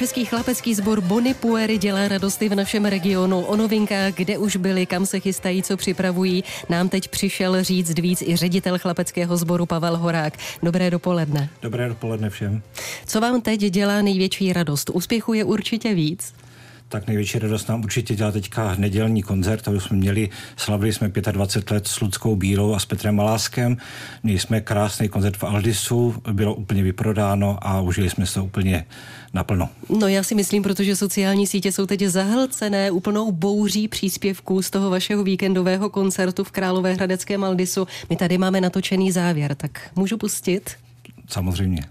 český chlapecký sbor Bony Puery dělá radosti v našem regionu. O novinkách, kde už byli, kam se chystají, co připravují, nám teď přišel říct víc i ředitel chlapeckého sboru Pavel Horák. Dobré dopoledne. Dobré dopoledne všem. Co vám teď dělá největší radost? Úspěchu je určitě víc tak největší radost nám určitě dělá teďka nedělní koncert, to jsme měli, slavili jsme 25 let s Ludskou Bílou a s Petrem Maláskem, měli jsme krásný koncert v Aldisu, bylo úplně vyprodáno a užili jsme se to úplně naplno. No já si myslím, protože sociální sítě jsou teď zahlcené úplnou bouří příspěvků z toho vašeho víkendového koncertu v Královéhradeckém Aldisu. My tady máme natočený závěr, tak můžu pustit? Samozřejmě.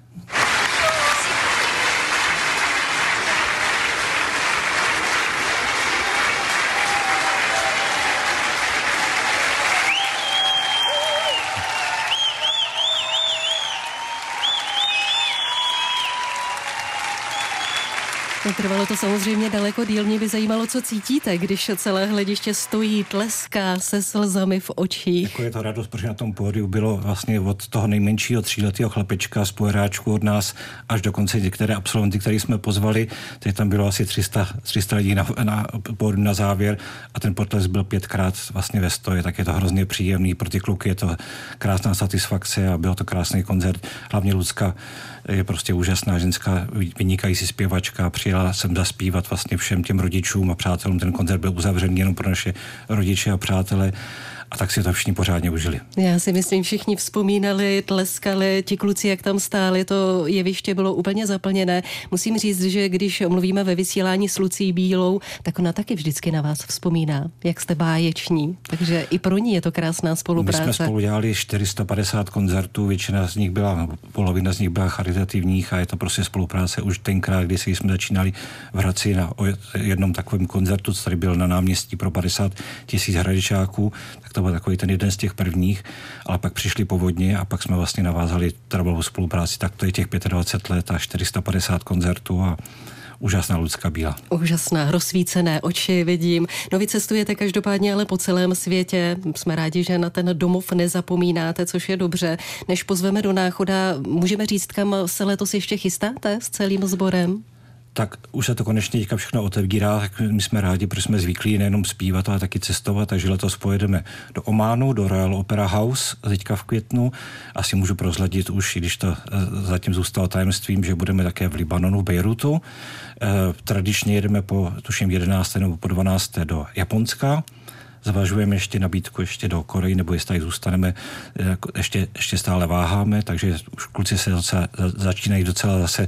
Trvalo to samozřejmě daleko díl. Mě by zajímalo, co cítíte, když celé hlediště stojí, tleská se slzami v očích. Jako je to radost, protože na tom pódiu bylo vlastně od toho nejmenšího tříletého chlapečka z pojeráčku od nás až do konce některé absolventy, které jsme pozvali. Teď tam bylo asi 300, 300 lidí na, na pódiu na závěr a ten potles byl pětkrát vlastně ve stoje, tak je to hrozně příjemný. Pro ty kluky je to krásná satisfakce a byl to krásný koncert. Hlavně Lucka je prostě úžasná ženská, vynikající zpěvačka, přijela jsem zaspívat vlastně všem těm rodičům a přátelům. Ten koncert byl uzavřený jenom pro naše rodiče a přátele a tak si to všichni pořádně užili. Já si myslím, všichni vzpomínali, tleskali, ti kluci, jak tam stáli, to jeviště bylo úplně zaplněné. Musím říct, že když mluvíme ve vysílání s Lucí Bílou, tak ona taky vždycky na vás vzpomíná, jak jste báječní. Takže i pro ní je to krásná spolupráce. My jsme spolu dělali 450 koncertů, většina z nich byla, polovina z nich byla charitativních a je to prostě spolupráce už tenkrát, kdy jsme začínali v Hradci na jednom takovém koncertu, který byl na náměstí pro 50 tisíc hradičáků, tak to to byl takový ten jeden z těch prvních, ale pak přišli povodně a pak jsme vlastně navázali trvalou spolupráci. Tak to je těch 25 let a 450 koncertů a úžasná Lucka Bíla. Úžasná, rozsvícené oči vidím. No vy cestujete každopádně ale po celém světě. Jsme rádi, že na ten domov nezapomínáte, což je dobře. Než pozveme do náchoda, můžeme říct, kam se letos ještě chystáte s celým sborem? Tak už se to konečně teďka všechno otevírá, tak my jsme rádi, protože jsme zvyklí nejenom zpívat, ale taky cestovat, takže letos pojedeme do Ománu, do Royal Opera House teďka v květnu. Asi můžu prozladit už, i když to eh, zatím zůstalo tajemstvím, že budeme také v Libanonu, v Bejrutu. Eh, tradičně jedeme po, tuším, 11. nebo po 12. do Japonska zvažujeme ještě nabídku ještě do Koreji, nebo jestli tady zůstaneme, jako ještě, ještě stále váháme, takže už kluci se docela, začínají docela zase e,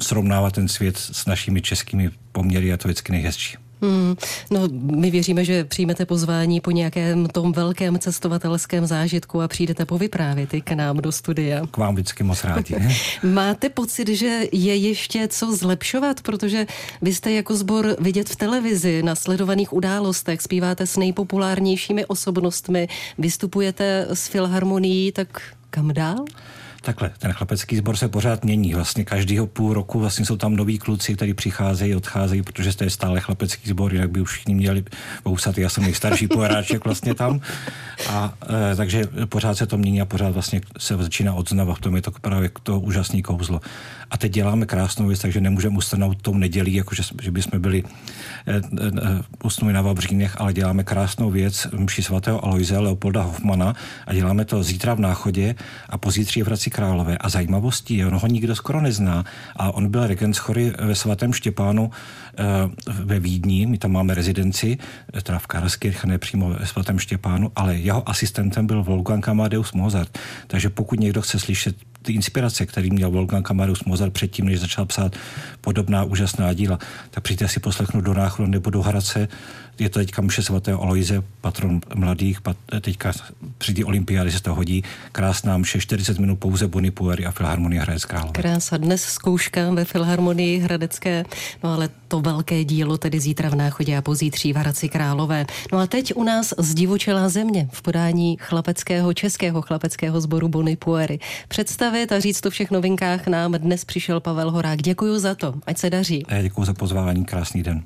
srovnávat ten svět s našimi českými poměry a to vždycky nejhezčí. Hmm, no, my věříme, že přijmete pozvání po nějakém tom velkém cestovatelském zážitku a přijdete povyprávět i k nám do studia. K vám vždycky moc rádi. Máte pocit, že je ještě co zlepšovat, protože vy jste jako sbor vidět v televizi, na sledovaných událostech, zpíváte s nejpopulárnějšími osobnostmi, vystupujete s filharmonií, tak kam dál? Takhle, ten chlapecký sbor se pořád mění. Vlastně každého půl roku vlastně jsou tam noví kluci, kteří přicházejí, odcházejí, protože to je stále chlapecký sbor, jinak by už všichni měli vousat. Já jsem nejstarší pojeráček vlastně tam. A e, takže pořád se to mění a pořád vlastně se začíná odznava. V tom je to právě to úžasný kouzlo. A teď děláme krásnou věc, takže nemůžeme ustanout tou nedělí, jako že, že bychom byli e, e, usnuli na Vavřínech, ale děláme krásnou věc mši svatého Aloise Leopolda Hoffmana a děláme to zítra v Náchodě a pozítří v Hradci Králové. A zajímavostí je, on ho nikdo skoro nezná, a on byl regent chory ve svatém Štěpánu e, ve Vídni, my tam máme rezidenci, teda v Karlskirche, přímo ve svatém Štěpánu, ale jeho asistentem byl Wolfgang Amadeus Mozart. Takže pokud někdo chce slyšet ty inspirace, který měl Wolfgang Amadeus Mozart předtím, než začal psát podobná úžasná díla, tak přijďte si poslechnout do Náchodu nebo do Hradce. Je to teďka Mše svatého Aloise, patron mladých, pat, teďka při té olympiády se to hodí. Krásná mše, 40 minut pouze Bony Puery a Filharmonie Hradec Králové. Krása, dnes zkouška ve Filharmonii Hradecké, no ale to velké dílo tedy zítra v Náchodě a pozítří v Hradci Králové. No a teď u nás zdivočelá země v podání chlapeckého, českého chlapeckého sboru Bony Puery. Představit představit a říct to všech novinkách nám dnes přišel Pavel Horák. Děkuji za to, ať se daří. Děkuji za pozvání, krásný den.